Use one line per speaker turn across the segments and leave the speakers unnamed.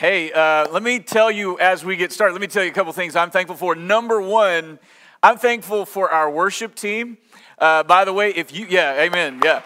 Hey, uh, let me tell you as we get started, let me tell you a couple things I'm thankful for. Number one, I'm thankful for our worship team. Uh, by the way, if you, yeah, amen, yeah.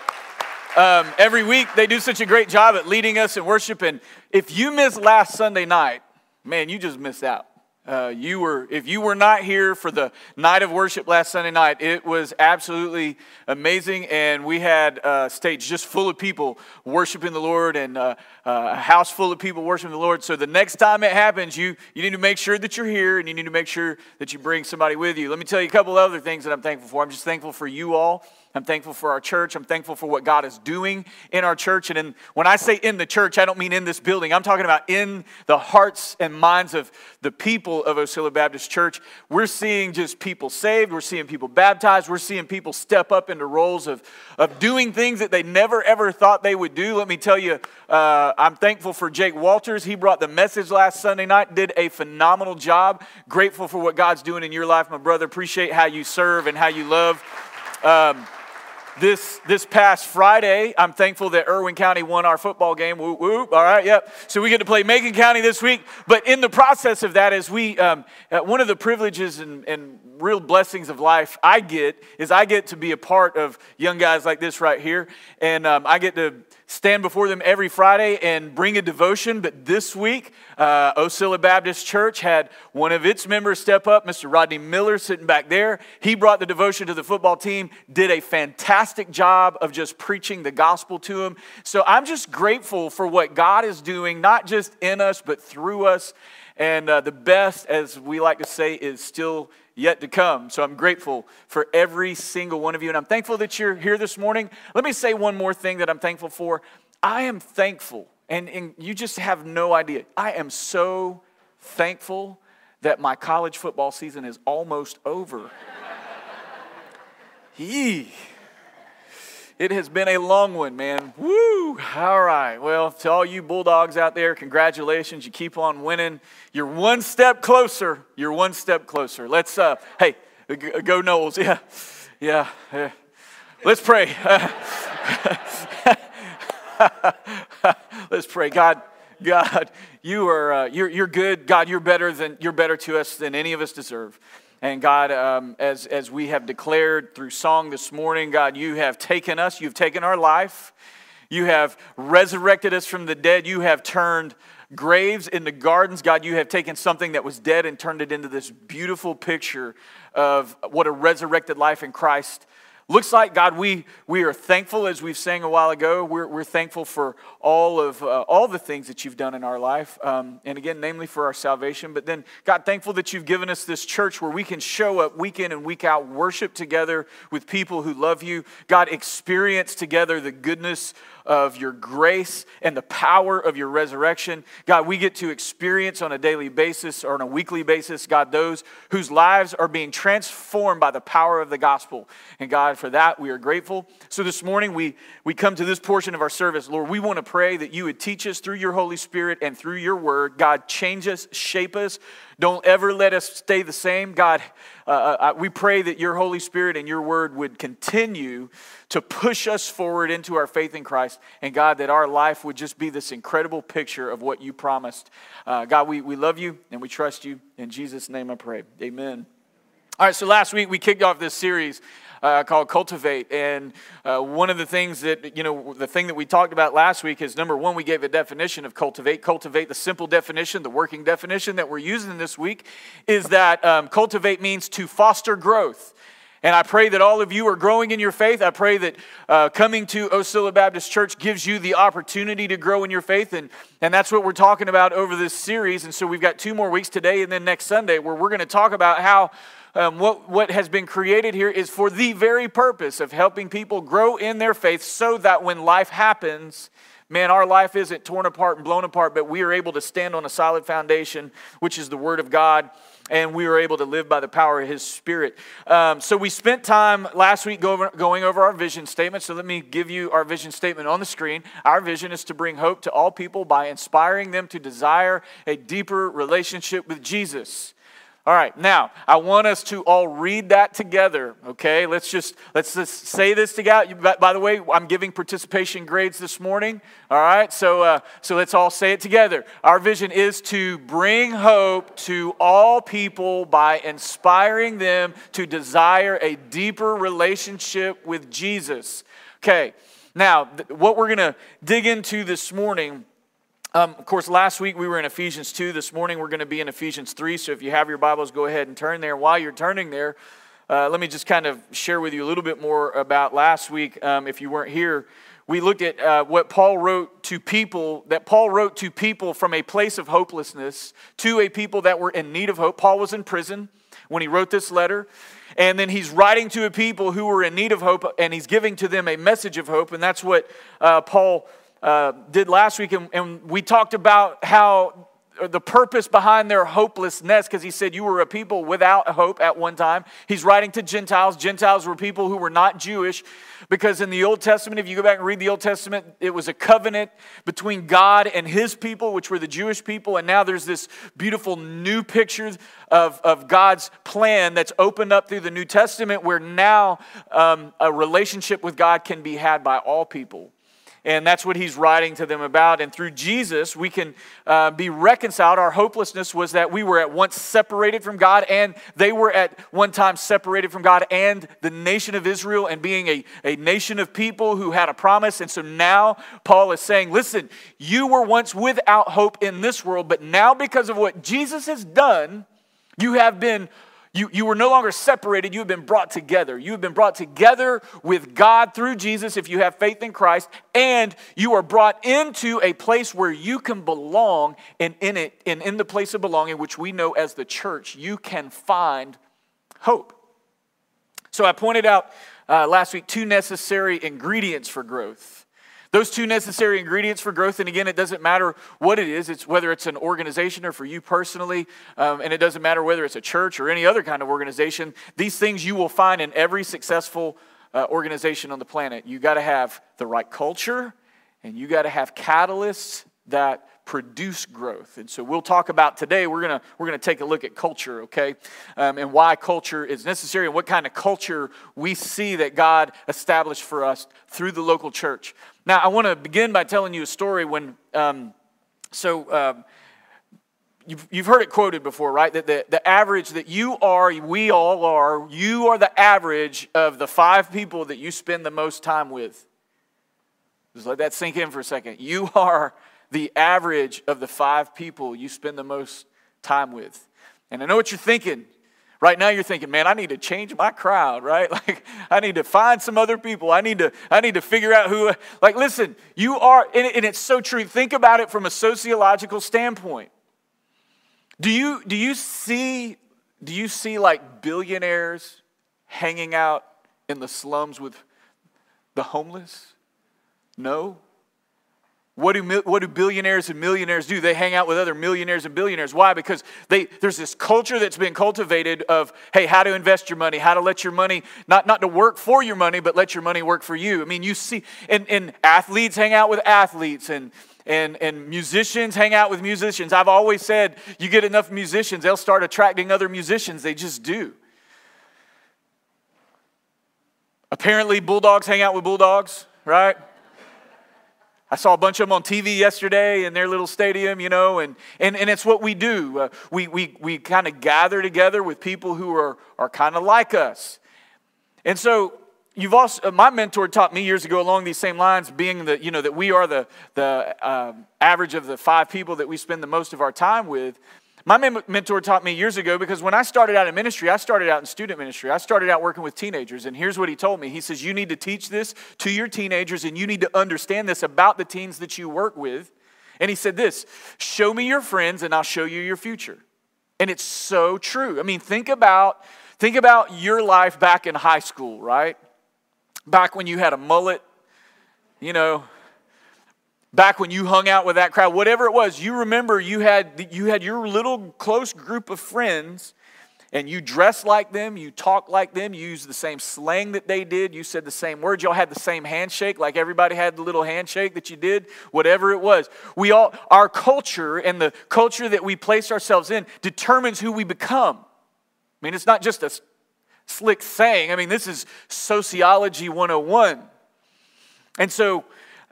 Um, every week they do such a great job at leading us in worship. And if you missed last Sunday night, man, you just missed out. Uh, you were, if you were not here for the night of worship last Sunday night, it was absolutely amazing, and we had a stage just full of people worshiping the Lord, and uh, a house full of people worshiping the Lord. So the next time it happens, you you need to make sure that you're here, and you need to make sure that you bring somebody with you. Let me tell you a couple other things that I'm thankful for. I'm just thankful for you all I'm thankful for our church. I'm thankful for what God is doing in our church. And in, when I say in the church, I don't mean in this building. I'm talking about in the hearts and minds of the people of Osceola Baptist Church. We're seeing just people saved. We're seeing people baptized. We're seeing people step up into roles of, of doing things that they never ever thought they would do. Let me tell you, uh, I'm thankful for Jake Walters. He brought the message last Sunday night, did a phenomenal job. Grateful for what God's doing in your life, my brother. Appreciate how you serve and how you love. Um, this this past Friday, I'm thankful that Irwin County won our football game. All right, yep. So we get to play Macon County this week. But in the process of that, as we, um, uh, one of the privileges and, and real blessings of life I get is I get to be a part of young guys like this right here. And um, I get to stand before them every Friday and bring a devotion. But this week, uh, Osceola Baptist Church had one of its members step up, Mr. Rodney Miller, sitting back there. He brought the devotion to the football team, did a fantastic job of just preaching the gospel to them. So I'm just grateful for what God is doing, not just in us, but through us. And uh, the best, as we like to say, is still yet to come. So I'm grateful for every single one of you. And I'm thankful that you're here this morning. Let me say one more thing that I'm thankful for. I am thankful, and, and you just have no idea. I am so thankful that my college football season is almost over. Yee. It has been a long one, man. Woo! All right. Well, to all you Bulldogs out there, congratulations. You keep on winning. You're one step closer. You're one step closer. Let's, uh, hey, go Noles. Yeah. Yeah. yeah. Let's pray. Let's pray. God, God, you are, uh, you're, you're good. God, you're better than, you're better to us than any of us deserve. And God, um, as, as we have declared through song this morning, God, you have taken us, you've taken our life, you have resurrected us from the dead, you have turned graves into gardens. God, you have taken something that was dead and turned it into this beautiful picture of what a resurrected life in Christ looks like god we, we are thankful as we've sang a while ago. We're, we're thankful for all of uh, all the things that you've done in our life um, and again namely for our salvation. But then god thankful that you've given us this church where we can show up week in and week out worship together with people who love you. God experience together the goodness of your grace and the power of your resurrection. God, we get to experience on a daily basis or on a weekly basis, God, those whose lives are being transformed by the power of the gospel. And God, for that, we are grateful. So this morning, we, we come to this portion of our service. Lord, we want to pray that you would teach us through your Holy Spirit and through your word. God, change us, shape us. Don't ever let us stay the same. God, uh, uh, uh, we pray that your Holy Spirit and your word would continue to push us forward into our faith in Christ. And God, that our life would just be this incredible picture of what you promised. Uh, God, we, we love you and we trust you. In Jesus' name I pray. Amen. All right, so last week we kicked off this series uh, called Cultivate. And uh, one of the things that, you know, the thing that we talked about last week is number one, we gave a definition of cultivate. Cultivate, the simple definition, the working definition that we're using this week is that um, cultivate means to foster growth. And I pray that all of you are growing in your faith. I pray that uh, coming to Osceola Baptist Church gives you the opportunity to grow in your faith. And, and that's what we're talking about over this series. And so we've got two more weeks today and then next Sunday where we're going to talk about how um, what, what has been created here is for the very purpose of helping people grow in their faith so that when life happens, man, our life isn't torn apart and blown apart, but we are able to stand on a solid foundation, which is the Word of God, and we are able to live by the power of His Spirit. Um, so we spent time last week going over our vision statement. So let me give you our vision statement on the screen. Our vision is to bring hope to all people by inspiring them to desire a deeper relationship with Jesus. All right, now I want us to all read that together. Okay, let's just let's just say this together. By, the way, I'm giving participation grades this morning. All right, so uh, so let's all say it together. Our vision is to bring hope to all people by inspiring them to desire a deeper relationship with Jesus. Okay, now th- what we're gonna dig into this morning um, of course, last week we were in Ephesians 2. This morning we're going to be in Ephesians 3. So if you have your Bibles, go ahead and turn there. While you're turning there, uh, let me just kind of share with you a little bit more about last week. Um, if you weren't here, we looked at uh, what Paul wrote to people, that Paul wrote to people from a place of hopelessness to a people that were in need of hope. Paul was in prison when he wrote this letter. And then he's writing to a people who were in need of hope, and he's giving to them a message of hope. And that's what uh, Paul uh, did last week, and, and we talked about how the purpose behind their hopelessness because he said you were a people without hope at one time. He's writing to gentiles. Gentiles were people who were not jewish because in the old testament if you go back and read the old testament it was a covenant between god and his people which were the jewish people and now there's this beautiful new picture of, of god's plan that's opened up through the new testament where now um, a relationship with god can be had by all people and that's what he's writing to them about. And through Jesus, we can uh, be reconciled. Our hopelessness was that we were at once separated from God, and they were at one time separated from God and the nation of Israel, and being a, a nation of people who had a promise. And so now Paul is saying, listen, you were once without hope in this world, but now because of what Jesus has done, you have been you, you were no longer separated, you have been brought together. You have been brought together with God through Jesus if you have faith in Christ, and you are brought into a place where you can belong, and in it, and in the place of belonging, which we know as the church, you can find hope. So I pointed out uh, last week two necessary ingredients for growth. Those two necessary ingredients for growth, and again, it doesn't matter what it is, it's whether it's an organization or for you personally, um, and it doesn't matter whether it's a church or any other kind of organization. These things you will find in every successful uh, organization on the planet. You got to have the right culture, and you got to have catalysts that produce growth. And so we'll talk about today, we're going to we're gonna take a look at culture, okay? Um, and why culture is necessary and what kind of culture we see that God established for us through the local church. Now, I want to begin by telling you a story when, um, so um, you've, you've heard it quoted before, right? That the, the average that you are, we all are, you are the average of the five people that you spend the most time with. Just let that sink in for a second. You are the average of the five people you spend the most time with. And I know what you're thinking. Right now you're thinking, man, I need to change my crowd, right? Like I need to find some other people. I need to I need to figure out who like listen, you are and it's so true. Think about it from a sociological standpoint. Do you do you see do you see like billionaires hanging out in the slums with the homeless? No. What do, what do billionaires and millionaires do? They hang out with other millionaires and billionaires. Why? Because they, there's this culture that's been cultivated of, hey, how to invest your money, how to let your money, not, not to work for your money, but let your money work for you. I mean, you see, and, and athletes hang out with athletes, and, and, and musicians hang out with musicians. I've always said, you get enough musicians, they'll start attracting other musicians. They just do. Apparently, bulldogs hang out with bulldogs, right? I saw a bunch of them on TV yesterday in their little stadium, you know, and, and, and it's what we do. Uh, we we, we kind of gather together with people who are, are kind of like us. And so you've also, uh, my mentor taught me years ago along these same lines, being that, you know, that we are the, the um, average of the five people that we spend the most of our time with. My mentor taught me years ago because when I started out in ministry, I started out in student ministry. I started out working with teenagers, and here's what he told me. He says, You need to teach this to your teenagers, and you need to understand this about the teens that you work with. And he said this Show me your friends, and I'll show you your future. And it's so true. I mean, think about, think about your life back in high school, right? Back when you had a mullet, you know, back when you hung out with that crowd, whatever it was, you remember you had, you had your little close group of friends and you dressed like them, you talked like them, you used the same slang that they did, you said the same words, y'all had the same handshake, like everybody had the little handshake that you did, whatever it was. We all, our culture and the culture that we place ourselves in determines who we become. I mean, it's not just a slick saying. I mean, this is sociology 101. And so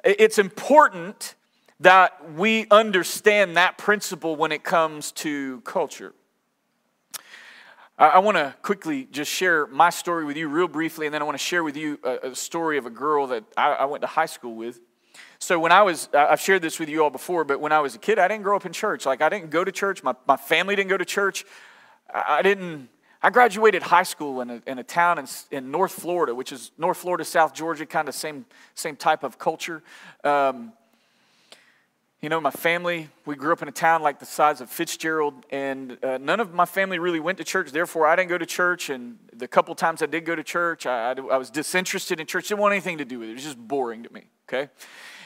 it's important that we understand that principle when it comes to culture. I want to quickly just share my story with you, real briefly, and then I want to share with you a, story of a girl that I, went to high school with. So, when I was, I've shared this with you all before, but when I was a kid, I didn't grow up in church. Like, I didn't go to church, my, my family didn't go to church. I didn't, I graduated high school in a, in a town in, in North Florida, which is North Florida, South Georgia, kind of same, same type of culture. Um, you know, my family, we grew up in a town like the size of Fitzgerald, and uh, none of my family really went to church. Therefore, I didn't go to church. And the couple times I did go to church, I, I, I was disinterested in church. Didn't want anything to do with it. It was just boring to me, okay?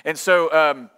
And so, um,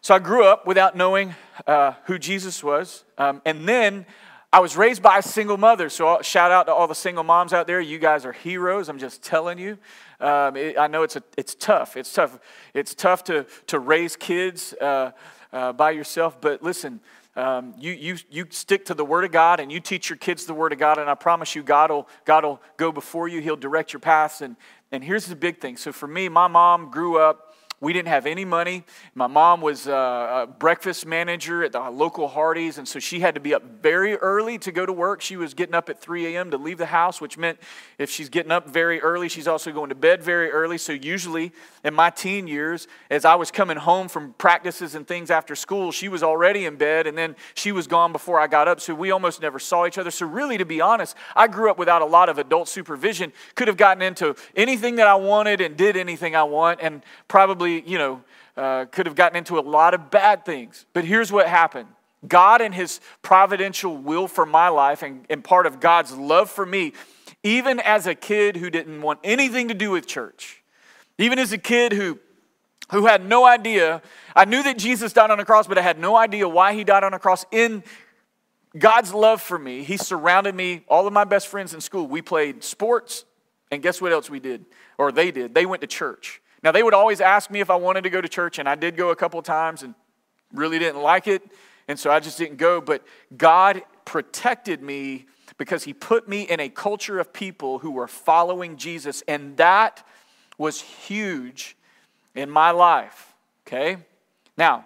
so I grew up without knowing uh, who Jesus was. Um, and then I was raised by a single mother. So, shout out to all the single moms out there. You guys are heroes. I'm just telling you. Um, it, I know it's, a, it's tough. It's tough. It's tough to, to raise kids uh, uh, by yourself. But listen, um, you, you, you stick to the Word of God and you teach your kids the Word of God, and I promise you, God will, God will go before you. He'll direct your paths. And, and here's the big thing. So for me, my mom grew up we didn't have any money. My mom was uh, a breakfast manager at the local Hardee's, and so she had to be up very early to go to work. She was getting up at 3 a.m. to leave the house, which meant if she's getting up very early, she's also going to bed very early. So, usually in my teen years, as I was coming home from practices and things after school, she was already in bed, and then she was gone before I got up. So, we almost never saw each other. So, really, to be honest, I grew up without a lot of adult supervision, could have gotten into anything that I wanted and did anything I want, and probably you know, uh, could have gotten into a lot of bad things. But here's what happened God, and His providential will for my life, and, and part of God's love for me, even as a kid who didn't want anything to do with church, even as a kid who who had no idea. I knew that Jesus died on a cross, but I had no idea why he died on a cross. In God's love for me, he surrounded me, all of my best friends in school. We played sports, and guess what else we did? Or they did. They went to church. Now, they would always ask me if I wanted to go to church, and I did go a couple times and really didn't like it, and so I just didn't go. But God protected me because He put me in a culture of people who were following Jesus, and that was huge in my life. Okay? Now,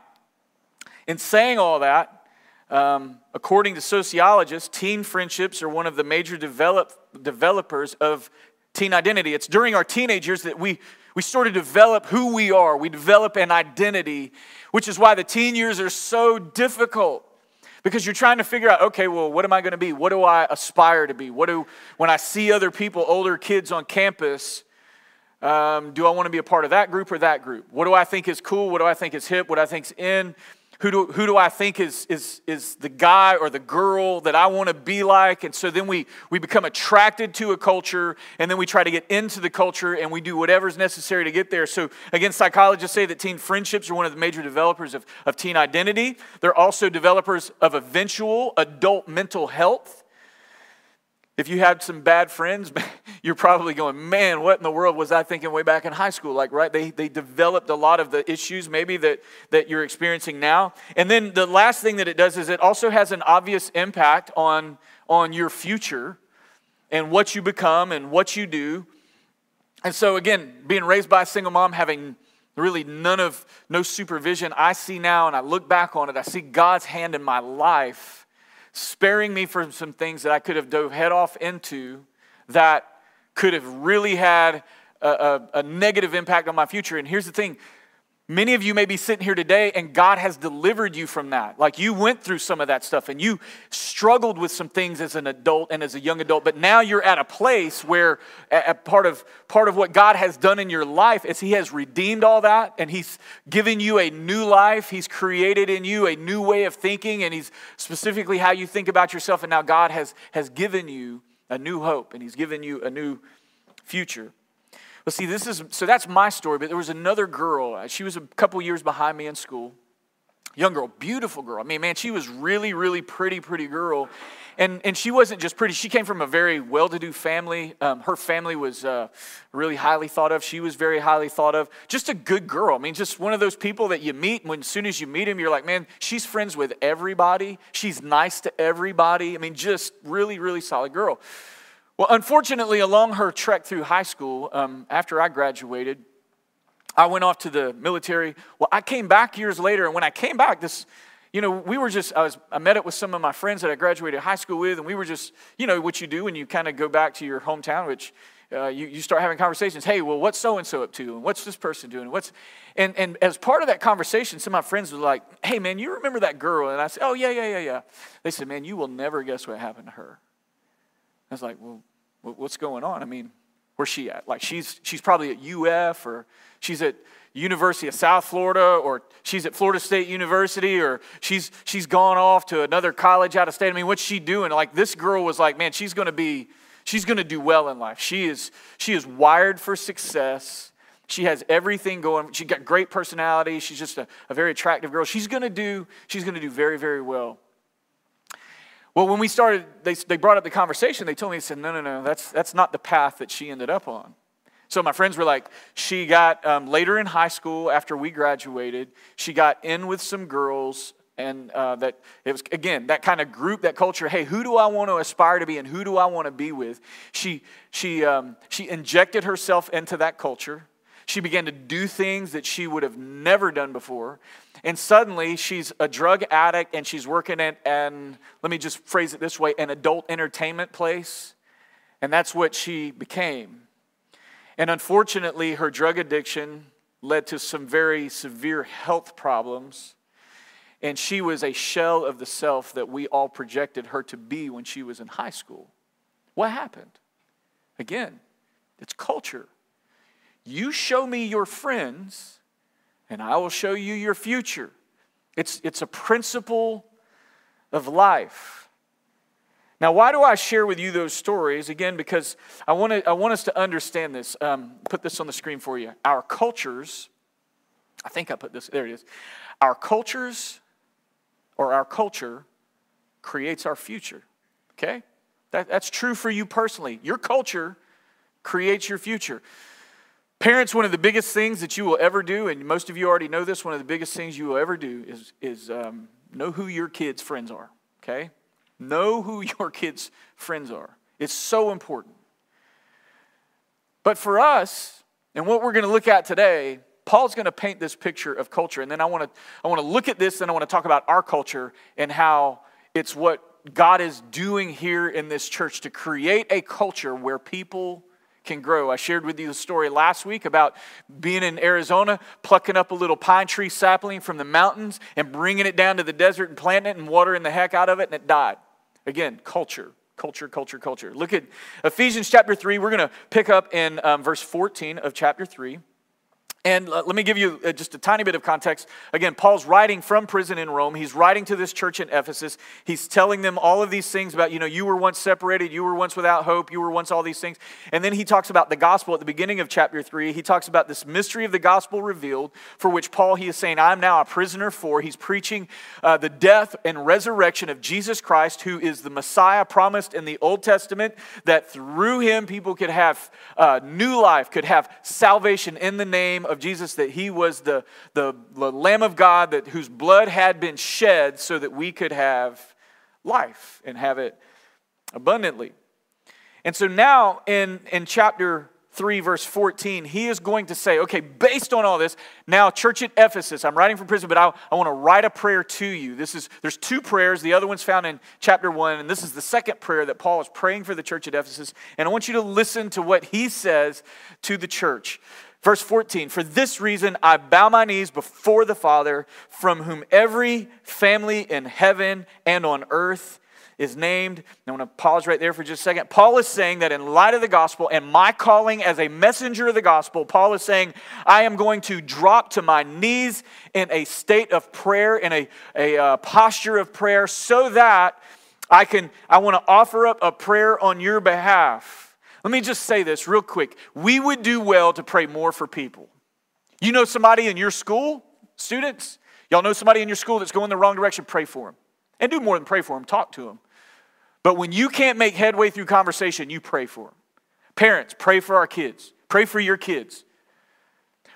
in saying all that, um, according to sociologists, teen friendships are one of the major develop, developers of teen identity. It's during our teenage years that we we sort of develop who we are. We develop an identity, which is why the teen years are so difficult. Because you're trying to figure out okay well what am i going to be? What do i aspire to be? What do when i see other people older kids on campus um, do i want to be a part of that group or that group? What do i think is cool? What do i think is hip? What do i think is in who do, who do I think is, is, is the guy or the girl that I want to be like? And so then we, we become attracted to a culture and then we try to get into the culture and we do whatever's necessary to get there. So, again, psychologists say that teen friendships are one of the major developers of, of teen identity. They're also developers of eventual adult mental health. If you had some bad friends, you're probably going, man, what in the world was I thinking way back in high school? Like, right? They, they developed a lot of the issues maybe that, that you're experiencing now. And then the last thing that it does is it also has an obvious impact on, on your future and what you become and what you do. And so, again, being raised by a single mom, having really none of, no supervision, I see now and I look back on it, I see God's hand in my life sparing me from some things that I could have dove head off into that could have really had a, a, a negative impact on my future. And here's the thing Many of you may be sitting here today and God has delivered you from that. Like you went through some of that stuff and you struggled with some things as an adult and as a young adult, but now you're at a place where a part of part of what God has done in your life is he has redeemed all that and he's given you a new life. He's created in you a new way of thinking and he's specifically how you think about yourself and now God has has given you a new hope and he's given you a new future. Well, see, this is so that's my story, but there was another girl. She was a couple years behind me in school. Young girl, beautiful girl. I mean, man, she was really, really pretty, pretty girl. And, and she wasn't just pretty, she came from a very well to do family. Um, her family was uh, really highly thought of. She was very highly thought of. Just a good girl. I mean, just one of those people that you meet, and when as soon as you meet him, you're like, man, she's friends with everybody. She's nice to everybody. I mean, just really, really solid girl. Well, unfortunately, along her trek through high school, um, after I graduated, I went off to the military. Well, I came back years later, and when I came back, this, you know, we were just, I, was, I met up with some of my friends that I graduated high school with, and we were just, you know, what you do when you kind of go back to your hometown, which uh, you, you start having conversations. Hey, well, what's so and so up to? And what's this person doing? What's, and, and as part of that conversation, some of my friends were like, hey, man, you remember that girl? And I said, oh, yeah, yeah, yeah, yeah. They said, man, you will never guess what happened to her. I was like, well, what's going on? I mean, where's she at? Like, she's, she's probably at UF or she's at University of South Florida or she's at Florida State University or she's, she's gone off to another college out of state. I mean, what's she doing? Like, this girl was like, man, she's going to be, she's going to do well in life. She is, she is wired for success. She has everything going. She got great personality. She's just a, a very attractive girl. She's going to do, she's going to do very, very well. Well, when we started, they, they brought up the conversation. They told me, they said, no, no, no, that's, that's not the path that she ended up on. So my friends were like, she got um, later in high school after we graduated, she got in with some girls. And uh, that it was, again, that kind of group, that culture. Hey, who do I want to aspire to be and who do I want to be with? She, she, um, she injected herself into that culture. She began to do things that she would have never done before. And suddenly she's a drug addict and she's working at an, let me just phrase it this way, an adult entertainment place. And that's what she became. And unfortunately, her drug addiction led to some very severe health problems. And she was a shell of the self that we all projected her to be when she was in high school. What happened? Again, it's culture. You show me your friends, and I will show you your future. It's, it's a principle of life. Now, why do I share with you those stories? Again, because I want, to, I want us to understand this. Um, put this on the screen for you. Our cultures, I think I put this, there it is. Our cultures, or our culture, creates our future. Okay? That, that's true for you personally. Your culture creates your future. Parents, one of the biggest things that you will ever do, and most of you already know this, one of the biggest things you will ever do is, is um, know who your kids' friends are, okay? Know who your kids' friends are. It's so important. But for us, and what we're going to look at today, Paul's going to paint this picture of culture. And then I want to I want to look at this and I want to talk about our culture and how it's what God is doing here in this church to create a culture where people can grow. I shared with you the story last week about being in Arizona, plucking up a little pine tree sapling from the mountains and bringing it down to the desert and planting it and watering the heck out of it, and it died. Again, culture. Culture, culture, culture. Look at Ephesians chapter 3. We're going to pick up in um, verse 14 of chapter 3. And let me give you uh, just a tiny bit of context. Again, Paul's writing from prison in Rome. He's writing to this church in Ephesus. He's telling them all of these things about, you know, you were once separated, you were once without hope, you were once all these things. And then he talks about the gospel at the beginning of chapter 3. He talks about this mystery of the gospel revealed, for which Paul, he is saying, I'm now a prisoner for. He's preaching uh, the death and resurrection of Jesus Christ, who is the Messiah promised in the Old Testament, that through him people could have uh, new life, could have salvation in the name of of Jesus that he was the, the, the Lamb of God that, whose blood had been shed so that we could have life and have it abundantly. And so now in, in chapter 3, verse 14, he is going to say, okay, based on all this, now, church at Ephesus, I'm writing from prison, but I, I want to write a prayer to you. This is, there's two prayers. The other one's found in chapter 1, and this is the second prayer that Paul is praying for the church at Ephesus. And I want you to listen to what he says to the church. Verse 14, for this reason I bow my knees before the Father, from whom every family in heaven and on earth is named. I want to pause right there for just a second. Paul is saying that in light of the gospel and my calling as a messenger of the gospel, Paul is saying, I am going to drop to my knees in a state of prayer, in a, a uh, posture of prayer, so that I can, I want to offer up a prayer on your behalf let me just say this real quick. We would do well to pray more for people. You know somebody in your school, students? Y'all know somebody in your school that's going the wrong direction, pray for them. And do more than pray for them, talk to them. But when you can't make headway through conversation, you pray for them. Parents, pray for our kids. Pray for your kids.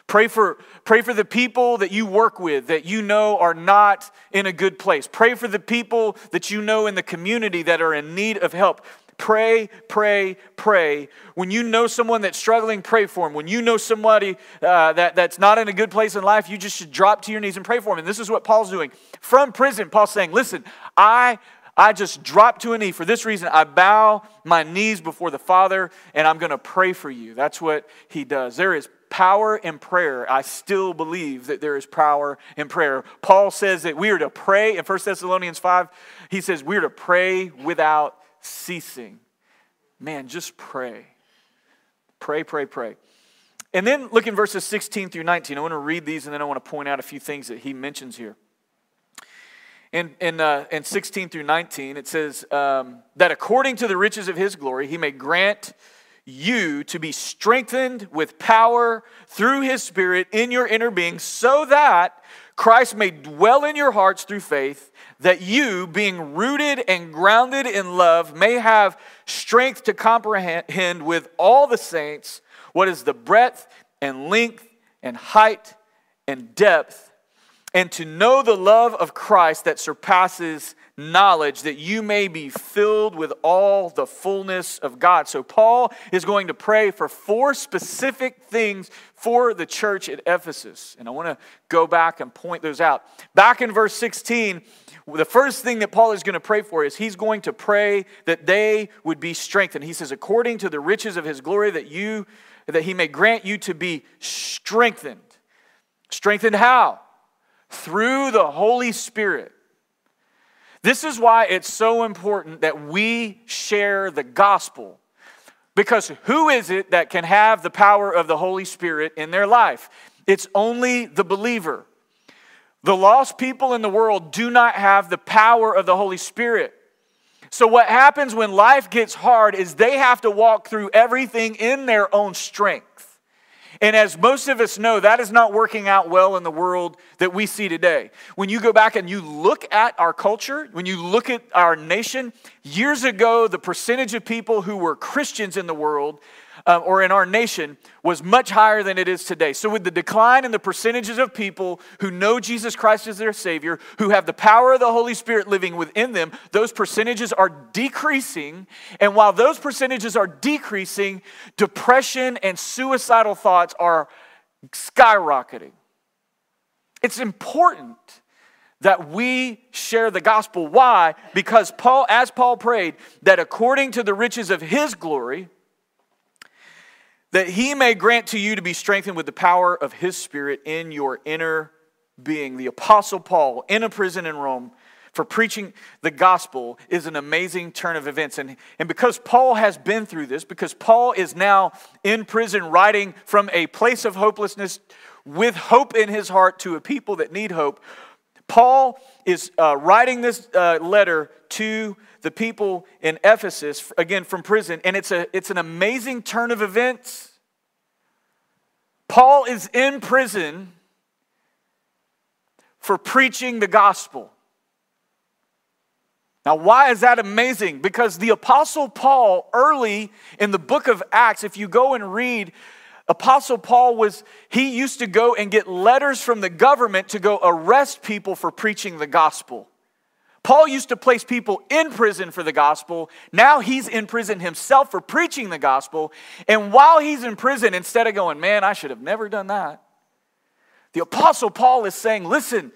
Pray for, pray for the people that you work with that you know are not in a good place. Pray for the people that you know in the community that are in need of help. Pray, pray, pray. When you know someone that's struggling, pray for them. When you know somebody uh, that, that's not in a good place in life, you just should drop to your knees and pray for them. And this is what Paul's doing. From prison, Paul's saying, Listen, I I just drop to a knee. For this reason, I bow my knees before the Father and I'm going to pray for you. That's what he does. There is power in prayer. I still believe that there is power in prayer. Paul says that we are to pray in 1 Thessalonians 5. He says we are to pray without ceasing. Man, just pray. Pray, pray, pray. And then look in verses 16 through 19. I want to read these and then I want to point out a few things that he mentions here in, in, uh, in 16 through 19, it says um, that according to the riches of his glory, he may grant you to be strengthened with power through his spirit in your inner being, so that Christ may dwell in your hearts through faith, that you, being rooted and grounded in love, may have strength to comprehend with all the saints what is the breadth and length and height and depth and to know the love of Christ that surpasses knowledge, that you may be filled with all the fullness of God. So, Paul is going to pray for four specific things for the church at Ephesus. And I want to go back and point those out. Back in verse 16, the first thing that Paul is going to pray for is he's going to pray that they would be strengthened. He says, according to the riches of his glory, that you that he may grant you to be strengthened. Strengthened how? through the Holy Spirit. This is why it's so important that we share the gospel. Because who is it that can have the power of the Holy Spirit in their life? It's only the believer. The lost people in the world do not have the power of the Holy Spirit. So, what happens when life gets hard is they have to walk through everything in their own strength. And as most of us know, that is not working out well in the world that we see today. When you go back and you look at our culture, when you look at our nation, years ago, the percentage of people who were Christians in the world uh, or in our nation was much higher than it is today. So, with the decline in the percentages of people who know Jesus Christ as their Savior, who have the power of the Holy Spirit living within them, those percentages are decreasing. And while those percentages are decreasing, depression and suicidal thoughts are skyrocketing. It's important that we share the gospel. Why? Because Paul, as Paul prayed, that according to the riches of his glory, that he may grant to you to be strengthened with the power of his spirit in your inner being. The Apostle Paul, in a prison in Rome, for preaching the gospel is an amazing turn of events. And, and because Paul has been through this, because Paul is now in prison writing from a place of hopelessness with hope in his heart to a people that need hope, Paul is uh, writing this uh, letter to the people in Ephesus, again from prison, and it's, a, it's an amazing turn of events. Paul is in prison for preaching the gospel. Now, why is that amazing? Because the Apostle Paul, early in the book of Acts, if you go and read, Apostle Paul was, he used to go and get letters from the government to go arrest people for preaching the gospel. Paul used to place people in prison for the gospel. Now he's in prison himself for preaching the gospel. And while he's in prison, instead of going, man, I should have never done that, the Apostle Paul is saying, listen,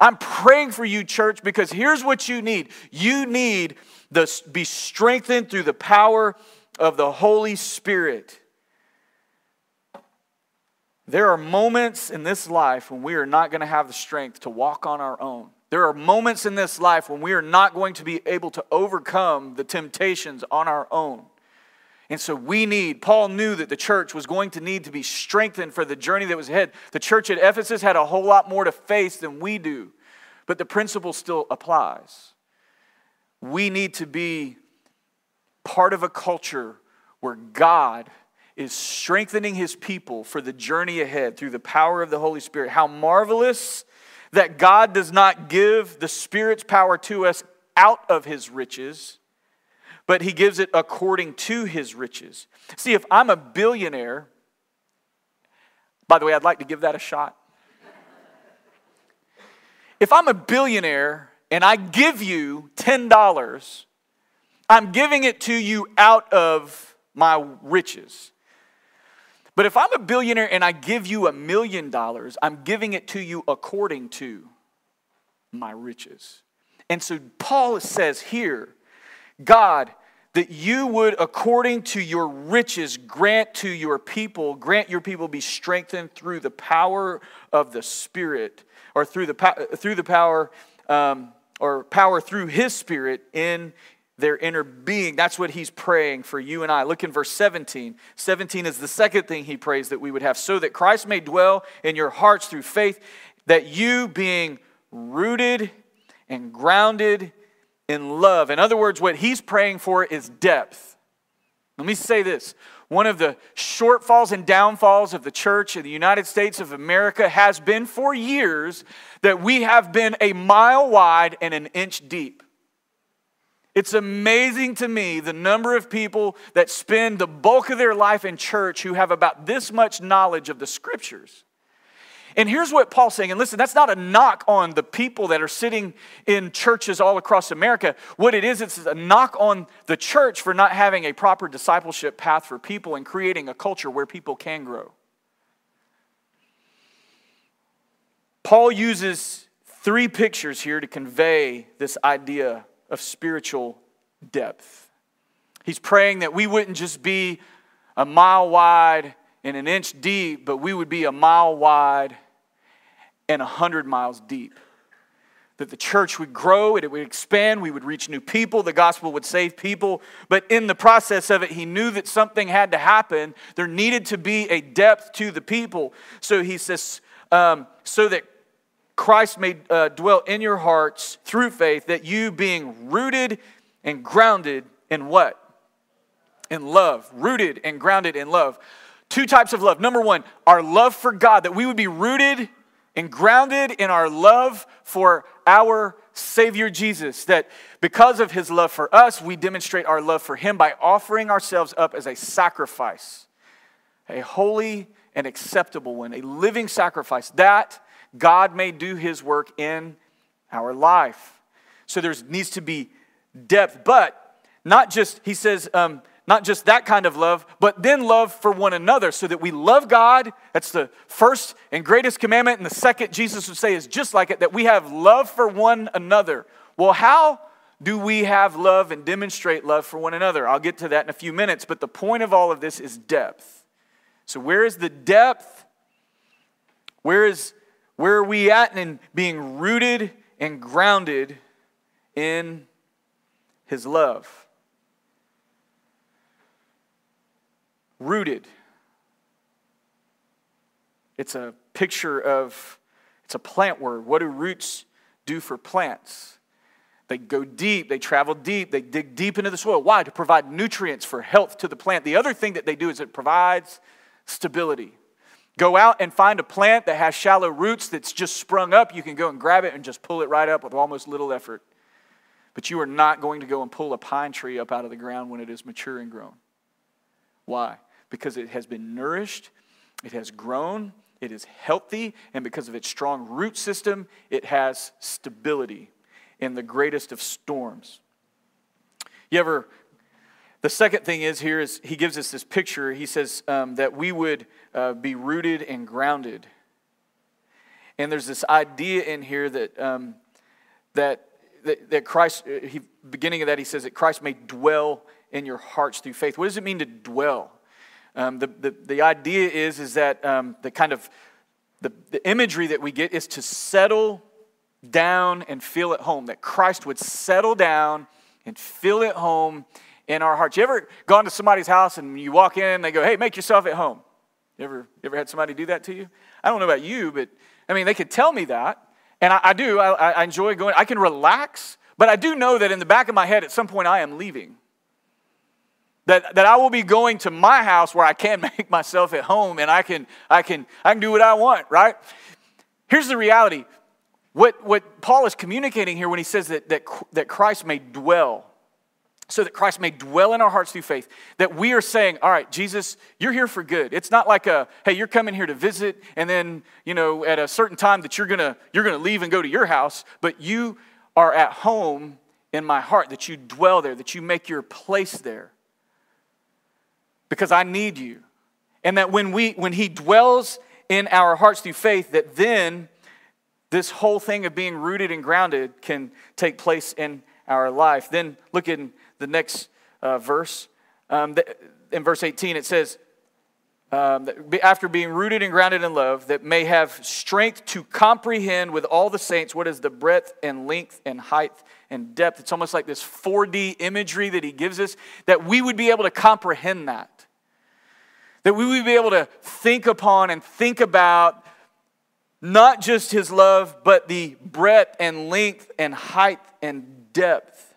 I'm praying for you, church, because here's what you need. You need to be strengthened through the power of the Holy Spirit. There are moments in this life when we are not going to have the strength to walk on our own. There are moments in this life when we are not going to be able to overcome the temptations on our own. And so we need, Paul knew that the church was going to need to be strengthened for the journey that was ahead. The church at Ephesus had a whole lot more to face than we do, but the principle still applies. We need to be part of a culture where God is strengthening his people for the journey ahead through the power of the Holy Spirit. How marvelous that God does not give the Spirit's power to us out of his riches, but he gives it according to his riches. See, if I'm a billionaire, by the way, I'd like to give that a shot. If I'm a billionaire and I give you $10, I'm giving it to you out of my riches. But if I'm a billionaire and I give you a million dollars, I'm giving it to you according to my riches. And so Paul says here, God, that you would, according to your riches, grant to your people, grant your people be strengthened through the power of the Spirit, or through the, through the power, um, or power through His Spirit in their inner being. That's what he's praying for you and I. Look in verse 17. 17 is the second thing he prays that we would have, so that Christ may dwell in your hearts through faith, that you being rooted and grounded in love. In other words, what he's praying for is depth. Let me say this. One of the shortfalls and downfalls of the church in the United States of America has been for years that we have been a mile wide and an inch deep. It's amazing to me the number of people that spend the bulk of their life in church who have about this much knowledge of the scriptures. And here's what Paul's saying, and listen, that's not a knock on the people that are sitting in churches all across America. What it is, it's a knock on the church for not having a proper discipleship path for people and creating a culture where people can grow. Paul uses three pictures here to convey this idea of spiritual depth. He's praying that we wouldn't just be a mile wide and an inch deep, but we would be a mile wide and a hundred miles deep. That the church would grow, and it would expand, we would reach new people, the gospel would save people. But in the process of it, he knew that something had to happen. There needed to be a depth to the people. So he says, um, so that Christ may uh, dwell in your hearts through faith, that you being rooted and grounded in what? In love. Rooted and grounded in love. Two types of love. Number one, our love for God, that we would be rooted and grounded in our love for our Savior Jesus. That because of his love for us, we demonstrate our love for him by offering ourselves up as a sacrifice, a holy and acceptable one, a living sacrifice. That God may do his work in our life. So there needs to be depth, but not just, he says, um, not just that kind of love, but then love for one another so that we love God. That's the first and greatest commandment. And the second, Jesus would say, is just like it, that we have love for one another. Well, how do we have love and demonstrate love for one another? I'll get to that in a few minutes, but the point of all of this is depth. So, where is the depth? Where is where are we at in being rooted and grounded in His love? Rooted. It's a picture of, it's a plant word. What do roots do for plants? They go deep, they travel deep, they dig deep into the soil. Why? To provide nutrients for health to the plant. The other thing that they do is it provides stability. Go out and find a plant that has shallow roots that's just sprung up. You can go and grab it and just pull it right up with almost little effort. But you are not going to go and pull a pine tree up out of the ground when it is mature and grown. Why? Because it has been nourished, it has grown, it is healthy, and because of its strong root system, it has stability in the greatest of storms. You ever the second thing is here is he gives us this picture. He says um, that we would uh, be rooted and grounded. And there's this idea in here that, um, that, that, that, Christ, uh, he, beginning of that, he says that Christ may dwell in your hearts through faith. What does it mean to dwell? Um, the, the, the idea is, is that um, the kind of the, the imagery that we get is to settle down and feel at home, that Christ would settle down and feel at home in our hearts. You ever gone to somebody's house and you walk in and they go, hey, make yourself at home? You ever, you ever had somebody do that to you? I don't know about you, but I mean, they could tell me that. And I, I do. I, I enjoy going. I can relax, but I do know that in the back of my head, at some point, I am leaving. That, that I will be going to my house where I can make myself at home and I can, I, can, I can do what I want, right? Here's the reality what, what Paul is communicating here when he says that, that, that Christ may dwell, so that Christ may dwell in our hearts through faith, that we are saying, all right, Jesus, you're here for good. It's not like a, hey, you're coming here to visit, and then, you know, at a certain time that you're gonna, you're gonna leave and go to your house, but you are at home in my heart, that you dwell there, that you make your place there. Because I need you. And that when we when he dwells in our hearts through faith, that then this whole thing of being rooted and grounded can take place in our life. Then look in the next uh, verse. Um, in verse 18, it says, um, after being rooted and grounded in love, that may have strength to comprehend with all the saints what is the breadth and length and height and depth. It's almost like this 4D imagery that he gives us, that we would be able to comprehend that. That we would be able to think upon and think about not just his love, but the breadth and length and height and depth.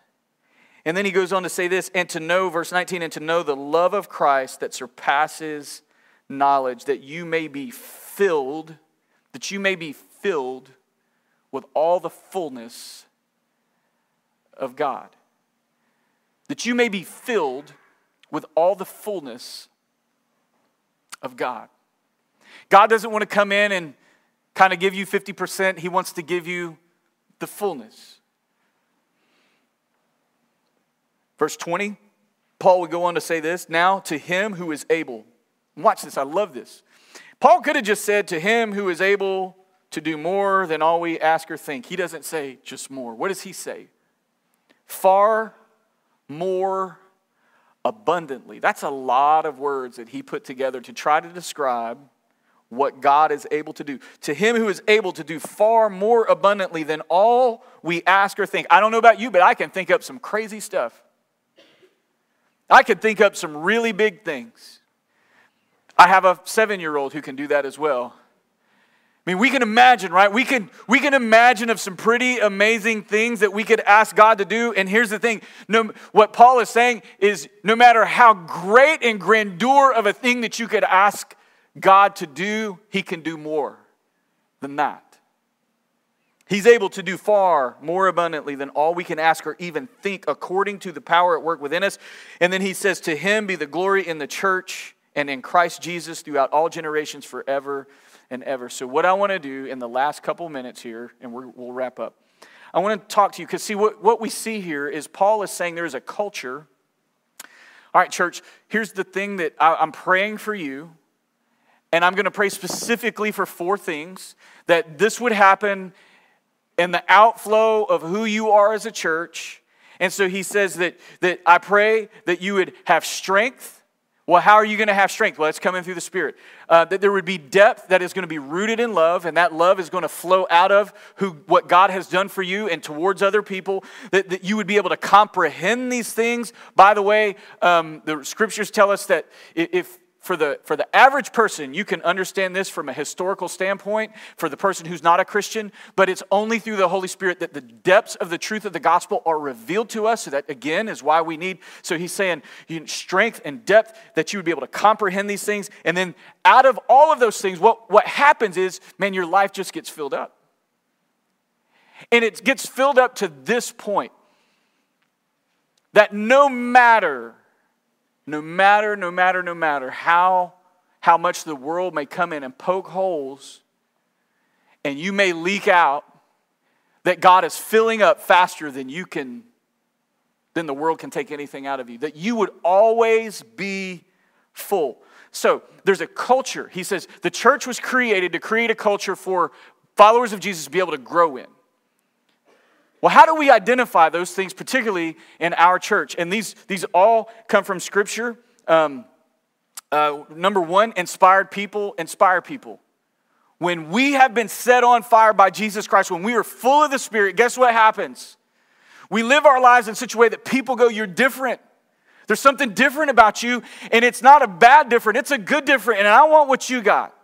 And then he goes on to say this, and to know, verse 19, and to know the love of Christ that surpasses knowledge, that you may be filled, that you may be filled with all the fullness of God. That you may be filled with all the fullness of God. God doesn't want to come in and kind of give you 50%, He wants to give you the fullness. Verse 20, Paul would go on to say this Now to him who is able Watch this, I love this. Paul could have just said, To him who is able to do more than all we ask or think. He doesn't say just more. What does he say? Far more abundantly. That's a lot of words that he put together to try to describe what God is able to do. To him who is able to do far more abundantly than all we ask or think. I don't know about you, but I can think up some crazy stuff. I could think up some really big things. I have a seven year old who can do that as well. I mean, we can imagine, right? We can, we can imagine of some pretty amazing things that we could ask God to do. And here's the thing no, what Paul is saying is no matter how great and grandeur of a thing that you could ask God to do, He can do more than that. He's able to do far more abundantly than all we can ask or even think according to the power at work within us. And then he says, To him be the glory in the church and in Christ Jesus throughout all generations forever and ever. So, what I want to do in the last couple minutes here, and we will wrap up, I want to talk to you because, see, what, what we see here is Paul is saying there's a culture. All right, church, here's the thing that I, I'm praying for you, and I'm going to pray specifically for four things that this would happen in the outflow of who you are as a church. And so he says that, that I pray that you would have strength well, how are you going to have strength? Well, it's coming through the Spirit. Uh, that there would be depth that is going to be rooted in love, and that love is going to flow out of who, what God has done for you and towards other people. That, that you would be able to comprehend these things. By the way, um, the scriptures tell us that if for the, for the average person, you can understand this from a historical standpoint for the person who's not a Christian, but it's only through the Holy Spirit that the depths of the truth of the gospel are revealed to us. So, that again is why we need. So, he's saying strength and depth that you would be able to comprehend these things. And then, out of all of those things, what, what happens is, man, your life just gets filled up. And it gets filled up to this point that no matter no matter, no matter, no matter how, how much the world may come in and poke holes, and you may leak out, that God is filling up faster than you can, than the world can take anything out of you. That you would always be full. So there's a culture. He says the church was created to create a culture for followers of Jesus to be able to grow in. Well, how do we identify those things, particularly in our church? And these, these all come from Scripture. Um, uh, number one, inspired people inspire people. When we have been set on fire by Jesus Christ, when we are full of the Spirit, guess what happens? We live our lives in such a way that people go, You're different. There's something different about you, and it's not a bad different, it's a good different, and I want what you got.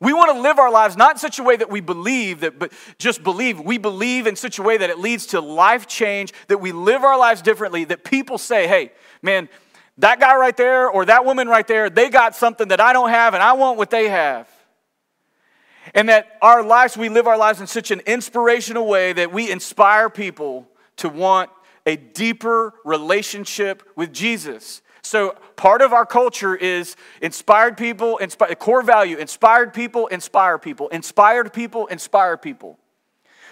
We want to live our lives not in such a way that we believe, that but just believe. We believe in such a way that it leads to life change, that we live our lives differently, that people say, hey, man, that guy right there or that woman right there, they got something that I don't have and I want what they have. And that our lives, we live our lives in such an inspirational way that we inspire people to want a deeper relationship with Jesus. So, part of our culture is inspired people, inspire, core value inspired people, inspire people, inspired people, inspire people.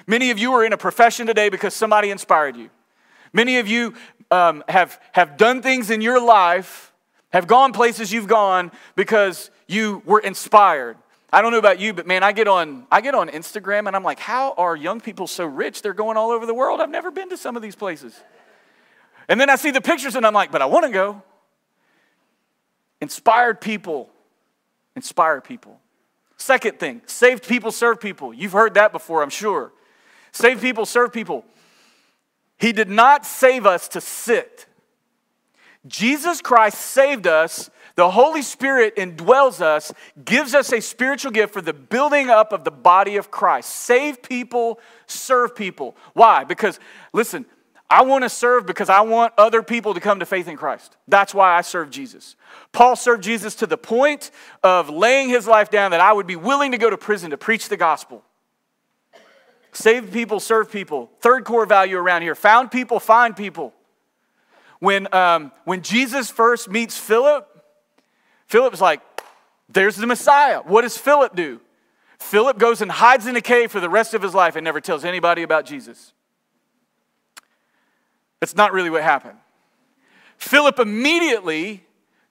Many of you are in a profession today because somebody inspired you. Many of you um, have, have done things in your life, have gone places you've gone because you were inspired. I don't know about you, but man, I get on I get on Instagram and I'm like, how are young people so rich? They're going all over the world. I've never been to some of these places. And then I see the pictures and I'm like, but I want to go. Inspired people inspire people. Second thing, saved people serve people. You've heard that before, I'm sure. Saved people serve people. He did not save us to sit. Jesus Christ saved us. The Holy Spirit indwells us, gives us a spiritual gift for the building up of the body of Christ. Save people, serve people. Why? Because, listen, I want to serve because I want other people to come to faith in Christ. That's why I serve Jesus. Paul served Jesus to the point of laying his life down that I would be willing to go to prison to preach the gospel. Save people, serve people. Third core value around here found people, find people. When, um, when Jesus first meets Philip, Philip's like, there's the Messiah. What does Philip do? Philip goes and hides in a cave for the rest of his life and never tells anybody about Jesus. That's not really what happened. Philip immediately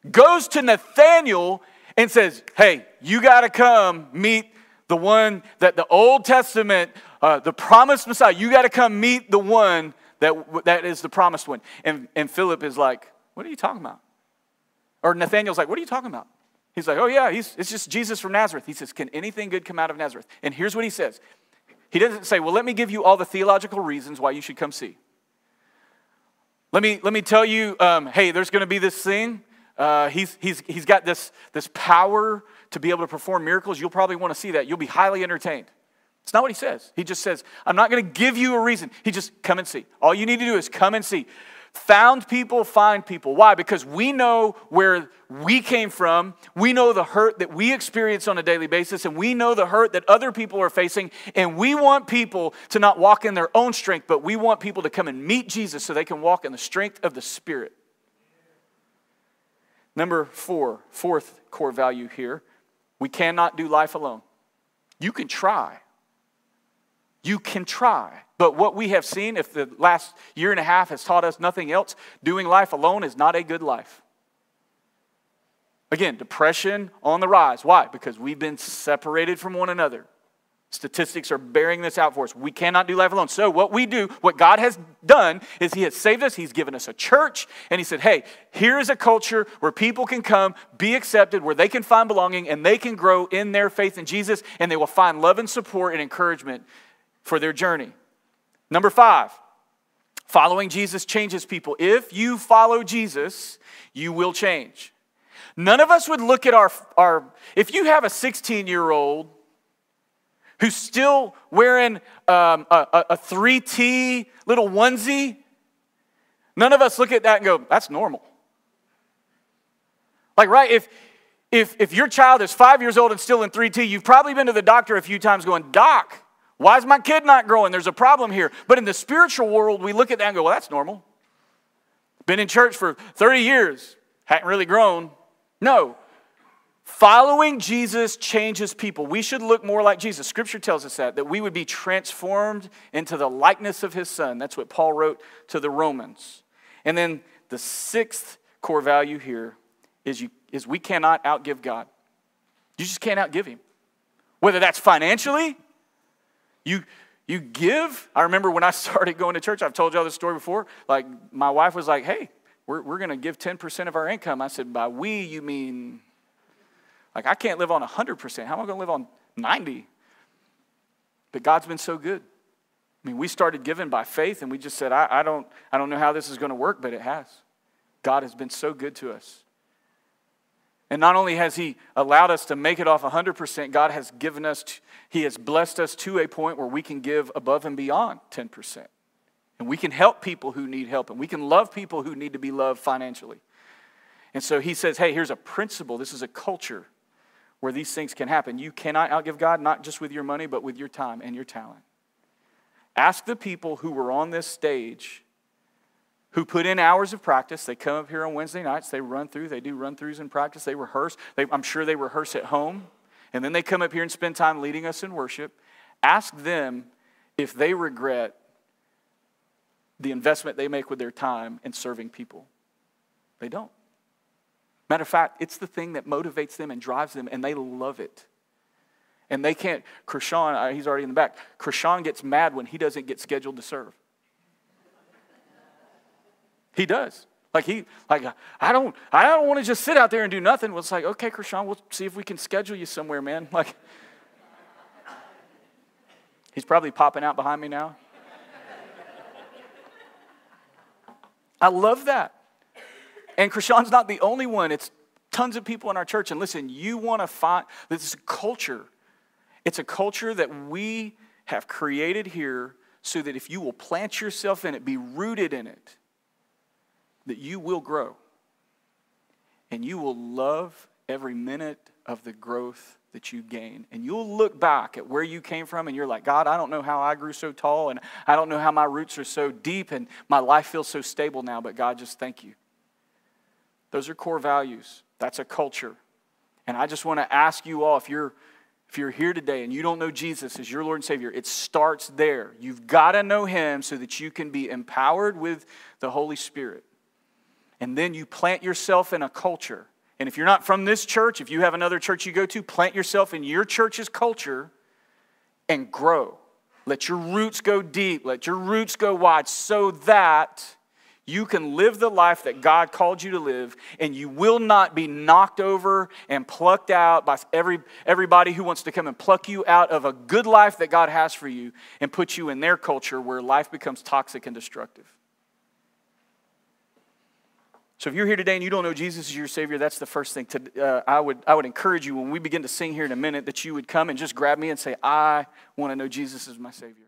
goes to Nathanael and says, Hey, you got to come meet the one that the Old Testament, uh, the promised Messiah, you got to come meet the one that, that is the promised one. And, and Philip is like, What are you talking about? Or Nathanael's like, What are you talking about? He's like, Oh, yeah, he's, it's just Jesus from Nazareth. He says, Can anything good come out of Nazareth? And here's what he says He doesn't say, Well, let me give you all the theological reasons why you should come see. Let me, let me tell you, um, hey, there's going to be this thing. Uh, he's, he's, he's got this, this power to be able to perform miracles. You'll probably want to see that. You'll be highly entertained. It's not what he says. He just says, I'm not going to give you a reason. He just, come and see. All you need to do is come and see. Found people find people. Why? Because we know where we came from. We know the hurt that we experience on a daily basis, and we know the hurt that other people are facing. And we want people to not walk in their own strength, but we want people to come and meet Jesus so they can walk in the strength of the Spirit. Number four, fourth core value here we cannot do life alone. You can try. You can try. But what we have seen, if the last year and a half has taught us nothing else, doing life alone is not a good life. Again, depression on the rise. Why? Because we've been separated from one another. Statistics are bearing this out for us. We cannot do life alone. So, what we do, what God has done, is He has saved us. He's given us a church, and He said, Hey, here's a culture where people can come, be accepted, where they can find belonging, and they can grow in their faith in Jesus, and they will find love and support and encouragement for their journey. Number five, following Jesus changes people. If you follow Jesus, you will change. None of us would look at our, our if you have a 16 year old who's still wearing um, a, a 3T little onesie, none of us look at that and go, that's normal. Like, right, if, if, if your child is five years old and still in 3T, you've probably been to the doctor a few times going, Doc, why is my kid not growing? There's a problem here. But in the spiritual world, we look at that and go, well, that's normal. Been in church for 30 years, hadn't really grown. No. Following Jesus changes people. We should look more like Jesus. Scripture tells us that, that we would be transformed into the likeness of his son. That's what Paul wrote to the Romans. And then the sixth core value here is, you, is we cannot outgive God. You just can't outgive him. Whether that's financially, you, you give. I remember when I started going to church, I've told y'all this story before. Like, my wife was like, hey, we're, we're going to give 10% of our income. I said, by we, you mean, like, I can't live on 100%. How am I going to live on 90? But God's been so good. I mean, we started giving by faith, and we just said, I, I don't, I don't know how this is going to work, but it has. God has been so good to us. And not only has He allowed us to make it off 100%, God has given us, He has blessed us to a point where we can give above and beyond 10%. And we can help people who need help, and we can love people who need to be loved financially. And so He says, hey, here's a principle, this is a culture where these things can happen. You cannot outgive God, not just with your money, but with your time and your talent. Ask the people who were on this stage who put in hours of practice. They come up here on Wednesday nights, they run through, they do run throughs in practice, they rehearse. They, I'm sure they rehearse at home. And then they come up here and spend time leading us in worship. Ask them if they regret the investment they make with their time in serving people. They don't. Matter of fact, it's the thing that motivates them and drives them, and they love it. And they can't, Krishan, uh, he's already in the back. Krishan gets mad when he doesn't get scheduled to serve. He does. Like he, like I don't, I don't want to just sit out there and do nothing. Well, it's like, okay, Krishan, we'll see if we can schedule you somewhere, man. Like, he's probably popping out behind me now. I love that. And Krishan's not the only one. It's tons of people in our church. And listen, you want to find this is a culture. It's a culture that we have created here so that if you will plant yourself in it, be rooted in it, that you will grow. And you will love every minute of the growth that you gain. And you'll look back at where you came from and you're like, God, I don't know how I grew so tall and I don't know how my roots are so deep and my life feels so stable now, but God, just thank you. Those are core values. That's a culture. And I just want to ask you all if you're if you're here today and you don't know Jesus as your Lord and Savior, it starts there. You've got to know him so that you can be empowered with the Holy Spirit. And then you plant yourself in a culture. And if you're not from this church, if you have another church you go to, plant yourself in your church's culture and grow. Let your roots go deep, let your roots go wide so that you can live the life that God called you to live, and you will not be knocked over and plucked out by every, everybody who wants to come and pluck you out of a good life that God has for you and put you in their culture where life becomes toxic and destructive. So if you're here today and you don't know Jesus as your Savior, that's the first thing. To, uh, I, would, I would encourage you when we begin to sing here in a minute that you would come and just grab me and say, I want to know Jesus as my Savior.